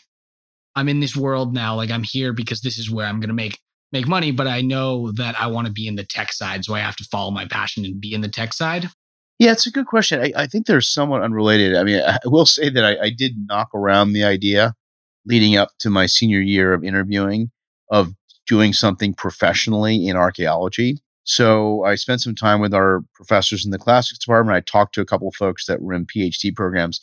i'm in this world now like i'm here because this is where i'm going to make make money, but I know that I want to be in the tech side. So I have to follow my passion and be in the tech side. Yeah, it's a good question. I, I think they're somewhat unrelated. I mean, I will say that I, I did knock around the idea leading up to my senior year of interviewing of doing something professionally in archaeology. So I spent some time with our professors in the classics department. I talked to a couple of folks that were in PhD programs.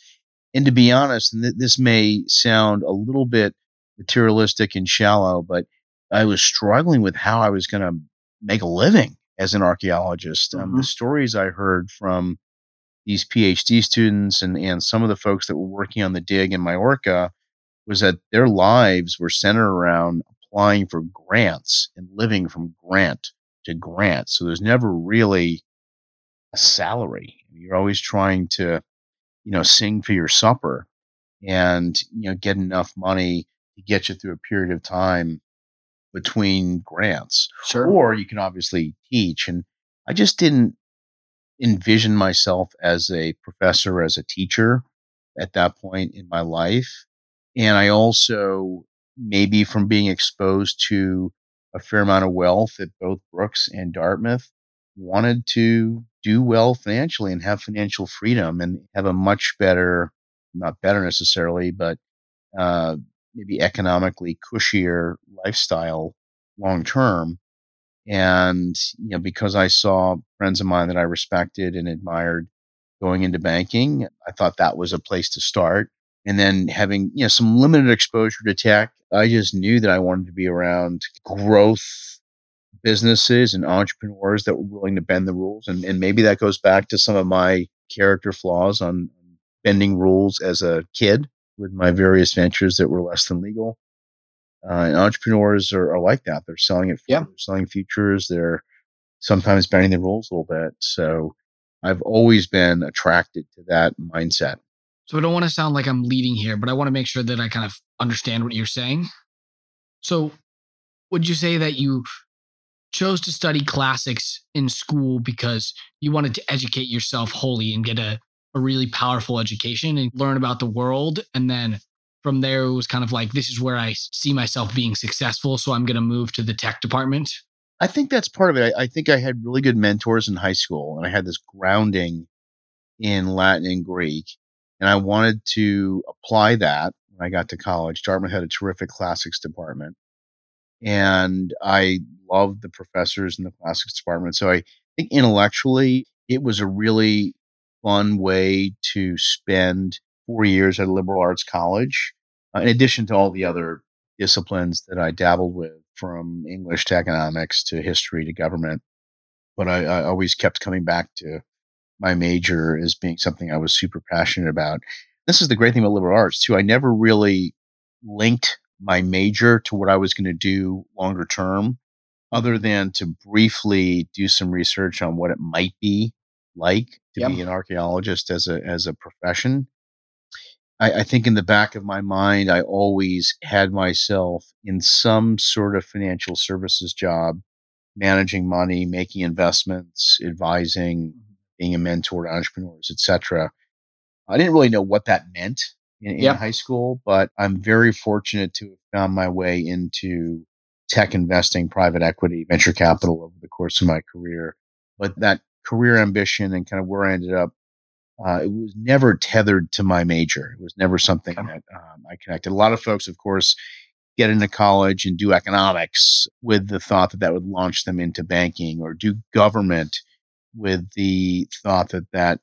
And to be honest, and th- this may sound a little bit materialistic and shallow, but I was struggling with how I was going to make a living as an archeologist. Um, mm-hmm. The stories I heard from these PhD students and, and some of the folks that were working on the dig in Majorca was that their lives were centered around applying for grants and living from grant to grant. So there's never really a salary. You're always trying to, you know, sing for your supper and, you know, get enough money to get you through a period of time between grants. Sure. Or you can obviously teach. And I just didn't envision myself as a professor, as a teacher at that point in my life. And I also, maybe from being exposed to a fair amount of wealth at both Brooks and Dartmouth, wanted to do well financially and have financial freedom and have a much better, not better necessarily, but uh, maybe economically cushier lifestyle long term. And, you know, because I saw friends of mine that I respected and admired going into banking, I thought that was a place to start. And then having, you know, some limited exposure to tech, I just knew that I wanted to be around growth businesses and entrepreneurs that were willing to bend the rules. And, and maybe that goes back to some of my character flaws on bending rules as a kid with my various ventures that were less than legal. Uh, and entrepreneurs are, are, like that. They're selling it. Yeah. They're selling futures. They're sometimes bending the rules a little bit. So I've always been attracted to that mindset. So I don't want to sound like I'm leading here, but I want to make sure that I kind of understand what you're saying. So would you say that you chose to study classics in school because you wanted to educate yourself wholly and get a a really powerful education and learn about the world. And then from there, it was kind of like, this is where I see myself being successful. So I'm going to move to the tech department. I think that's part of it. I, I, think I had really good mentors in high school and I had this grounding in Latin and Greek. And I wanted to apply that when I got to college. Dartmouth had a terrific classics department. And I loved the professors in the classics department. So I think intellectually, it was a really fun way to spend four years at a liberal arts college, uh, in addition to all the other disciplines that I dabbled with, from English to economics to history to government. But I, I always kept coming back to my major as being something I was super passionate about. This is the great thing about liberal arts, too. I never really linked my major to what I was going to do longer term, other than to briefly do some research on what it might be like to yep. be an archaeologist as a as a profession. I, I think in the back of my mind, I always had myself in some sort of financial services job, managing money, making investments, advising, mm-hmm. being a mentor to entrepreneurs, etc. I didn't really know what that meant in, in yep. high school, but I'm very fortunate to have found my way into tech investing, private equity, venture capital over the course of my career. But that career ambition and kind of where I ended up, uh, it was never tethered to my major. It was never something that um, I connected. A lot of folks, of course, get into college and do economics with the thought that that would launch them into banking or do government with the thought that that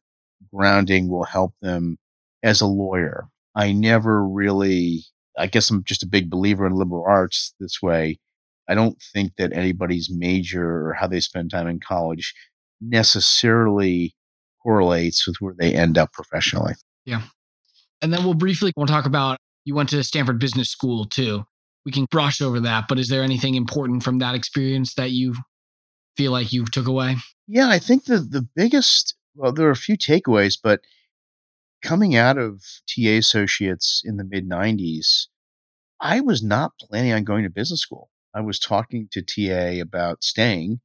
grounding will help them as a lawyer. I never really, I guess I'm just a big believer in liberal arts this way. I don't think that anybody's major or how they spend time in college necessarily correlates with where they end up professionally. Yeah. And then we'll briefly we'll talk about you went to Stanford Business School too. We can brush over that, but is there anything important from that experience that you feel like you took away? Yeah, I think the the biggest well, there are a few takeaways, but coming out of TA Associates in the mid 90s, I was not planning on going to business school. I was talking to TA about staying.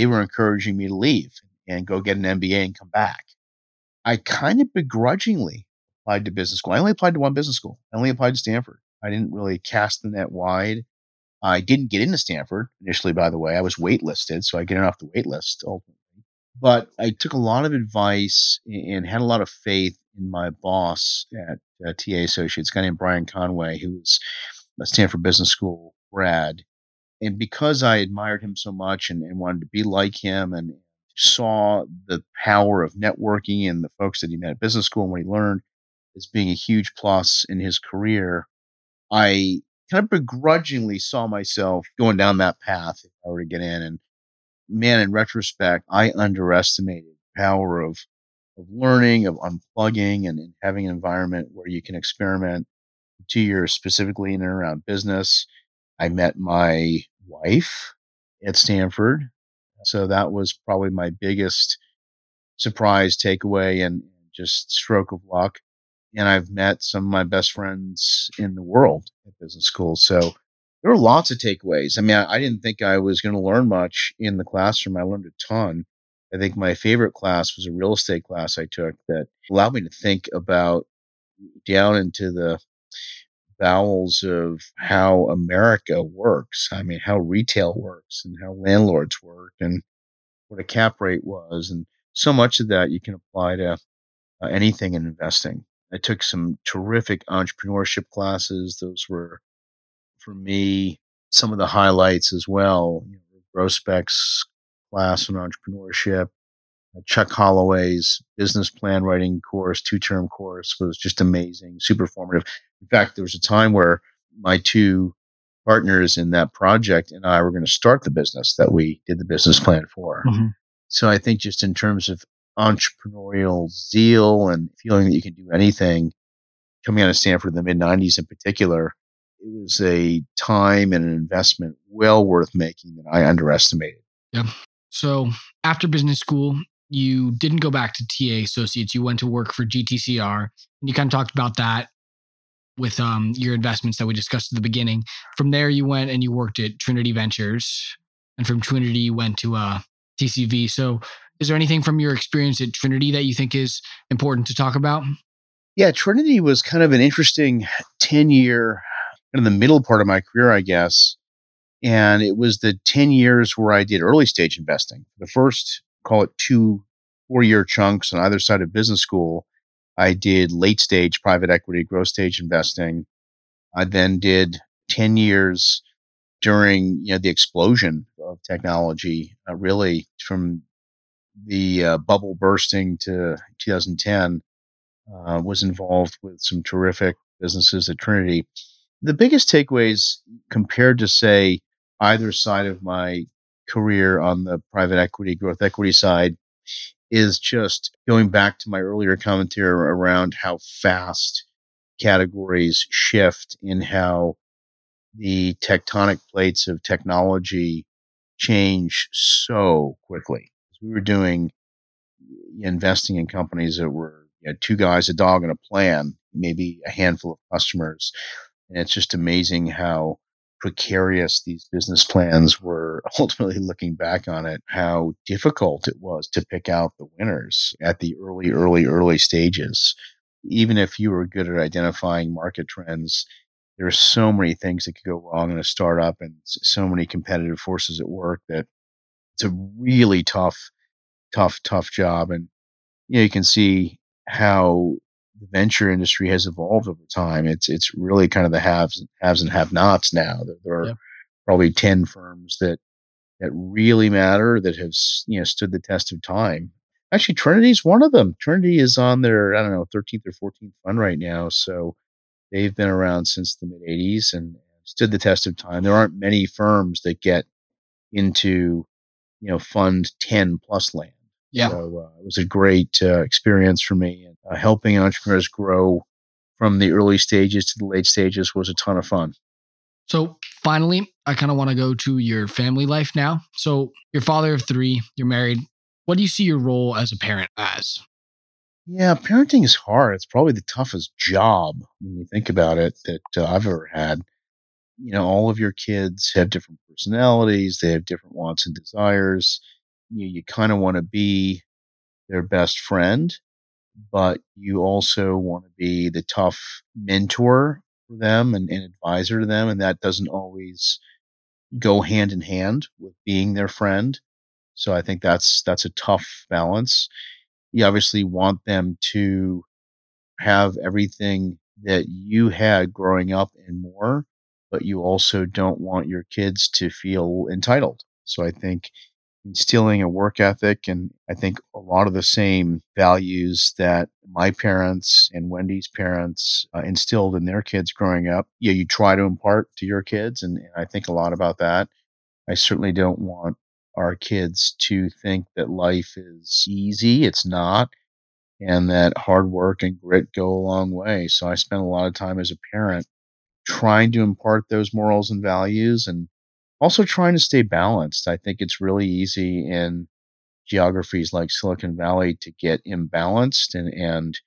They were encouraging me to leave and go get an MBA and come back. I kind of begrudgingly applied to business school. I only applied to one business school. I only applied to Stanford. I didn't really cast the net wide. I didn't get into Stanford initially, by the way. I was waitlisted, so I get off the waitlist ultimately. But I took a lot of advice and had a lot of faith in my boss at uh, TA Associates, a guy named Brian Conway, who was a Stanford Business School grad. And because I admired him so much and, and wanted to be like him and saw the power of networking and the folks that he met at business school and what he learned as being a huge plus in his career, I kind of begrudgingly saw myself going down that path if I were to get in. And man, in retrospect, I underestimated the power of of learning, of unplugging, and, and having an environment where you can experiment. Two years specifically in and around business. I met my wife at Stanford. So that was probably my biggest surprise takeaway and just stroke of luck. And I've met some of my best friends in the world at business school. So there were lots of takeaways. I mean, I, I didn't think I was going to learn much in the classroom. I learned a ton. I think my favorite class was a real estate class I took that allowed me to think about down into the bowels of how America works. I mean, how retail works and how landlords work and what a cap rate was. And so much of that you can apply to uh, anything in investing. I took some terrific entrepreneurship classes. Those were, for me, some of the highlights as well. You know, class on entrepreneurship. Chuck Holloway's business plan writing course, two term course, was just amazing, super formative. In fact, there was a time where my two partners in that project and I were going to start the business that we did the business plan for. Mm-hmm. So I think just in terms of entrepreneurial zeal and feeling that you can do anything, coming out of Stanford in the mid 90s in particular, it was a time and an investment well worth making that I underestimated. Yeah. So after business school, you didn't go back to TA Associates. You went to work for GTCR, and you kind of talked about that with um, your investments that we discussed at the beginning. From there, you went and you worked at Trinity Ventures, and from Trinity, you went to uh, TCV. So, is there anything from your experience at Trinity that you think is important to talk about? Yeah, Trinity was kind of an interesting 10 year, in the middle part of my career, I guess. And it was the 10 years where I did early stage investing. The first, call it two four year chunks on either side of business school, I did late stage private equity, growth stage investing. I then did 10 years during you know the explosion of technology, uh, really from the uh, bubble bursting to 2010. Uh, was involved with some terrific businesses at Trinity. The biggest takeaways compared to say either side of my career on the private equity, growth equity side is just going back to my earlier commentary around how fast categories shift and how the tectonic plates of technology change so quickly. We were doing investing in companies that were you know, two guys, a dog, and a plan, maybe a handful of customers. And it's just amazing how precarious these business plans were ultimately looking back on it, how difficult it was to pick out the winners at the early, early, early stages. Even if you were good at identifying market trends, there are so many things that could go wrong in a startup and so many competitive forces at work that it's a really tough, tough, tough job. And you know, you can see how the venture industry has evolved over time. It's it's really kind of the haves haves and have nots now. There, are yeah. probably ten firms that that really matter that have you know stood the test of time. Actually, Trinity is one of them. Trinity is on their I don't know 13th or 14th fund right now, so They've been around since the mid 80s and stood the test of time. There aren't many firms that get into, you know, fund 10 plus land. Yeah. So uh, it was a great uh, experience for me. And uh, helping entrepreneurs grow from the early stages to the late stages was a ton of fun. So finally, I kind of want to go to your family life now. So you're father of three, you're married. What do you see your role as a parent as? Yeah, parenting is hard. It's probably the toughest job when you think about it that uh, I've ever had. You know, all of your kids have different personalities, they have different wants and desires. You, you kind of want to be their best friend, but you also want to be the tough mentor for them and, and advisor to them. And that doesn't always go hand in hand with being their friend. So I think that's that's a tough balance you obviously want them to have everything that you had growing up and more, but you also don't want your kids to feel entitled. So I think instilling a work ethic and I think a lot of the same values that my parents and Wendy's parents uh, instilled in their kids growing up, yeah, you try to impart to your kids. And, and I think a lot about that. I certainly don't want our kids to think that life is easy. It's not. And that hard work and grit go a long way. So I spent a lot of time as a parent trying to impart those morals and values and also trying to stay balanced. I think it's really easy in geographies like Silicon Valley to get imbalanced and, and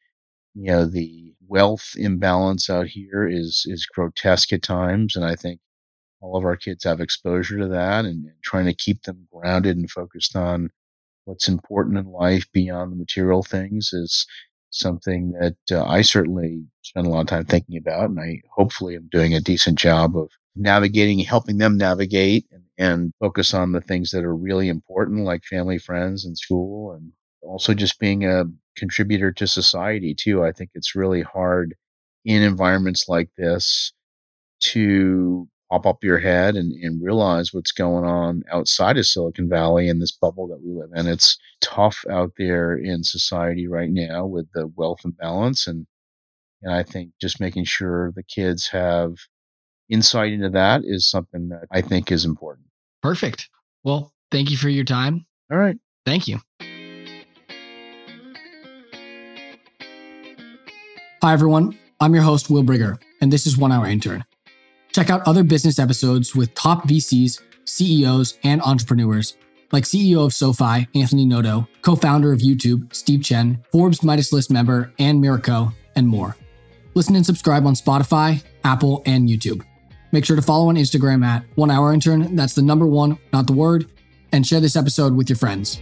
you know the wealth imbalance out here is is grotesque at times and I think all of our kids have exposure to that and, trying to keep them grounded and focused on what's important in life beyond the material things is something that uh, I certainly spend a lot of time thinking about. And I hopefully am doing a decent job of navigating, helping them navigate and, and focus on the things that are really important, like family, friends, and school, and also just being a contributor to society, too. I think it's really hard in environments like this to pop up your head and, and realize what's going on outside of Silicon Valley in this bubble that we live in. It's tough out there in society right now with the wealth imbalance and and I think just making sure the kids have insight into that is something that I think is important. Perfect. Well, thank you for your time. All right. Thank you. Hi, everyone. I'm your host, Will Brigger, and this is One Hour Intern. Check out other business episodes with top VCs, CEOs, and entrepreneurs like CEO of SoFi, Anthony Noto, co founder of YouTube, Steve Chen, Forbes Midas List member, Ann Miura-Ko, and more. Listen and subscribe on Spotify, Apple, and YouTube. Make sure to follow on Instagram at One Hour Intern. That's the number one, not the word. And share this episode with your friends.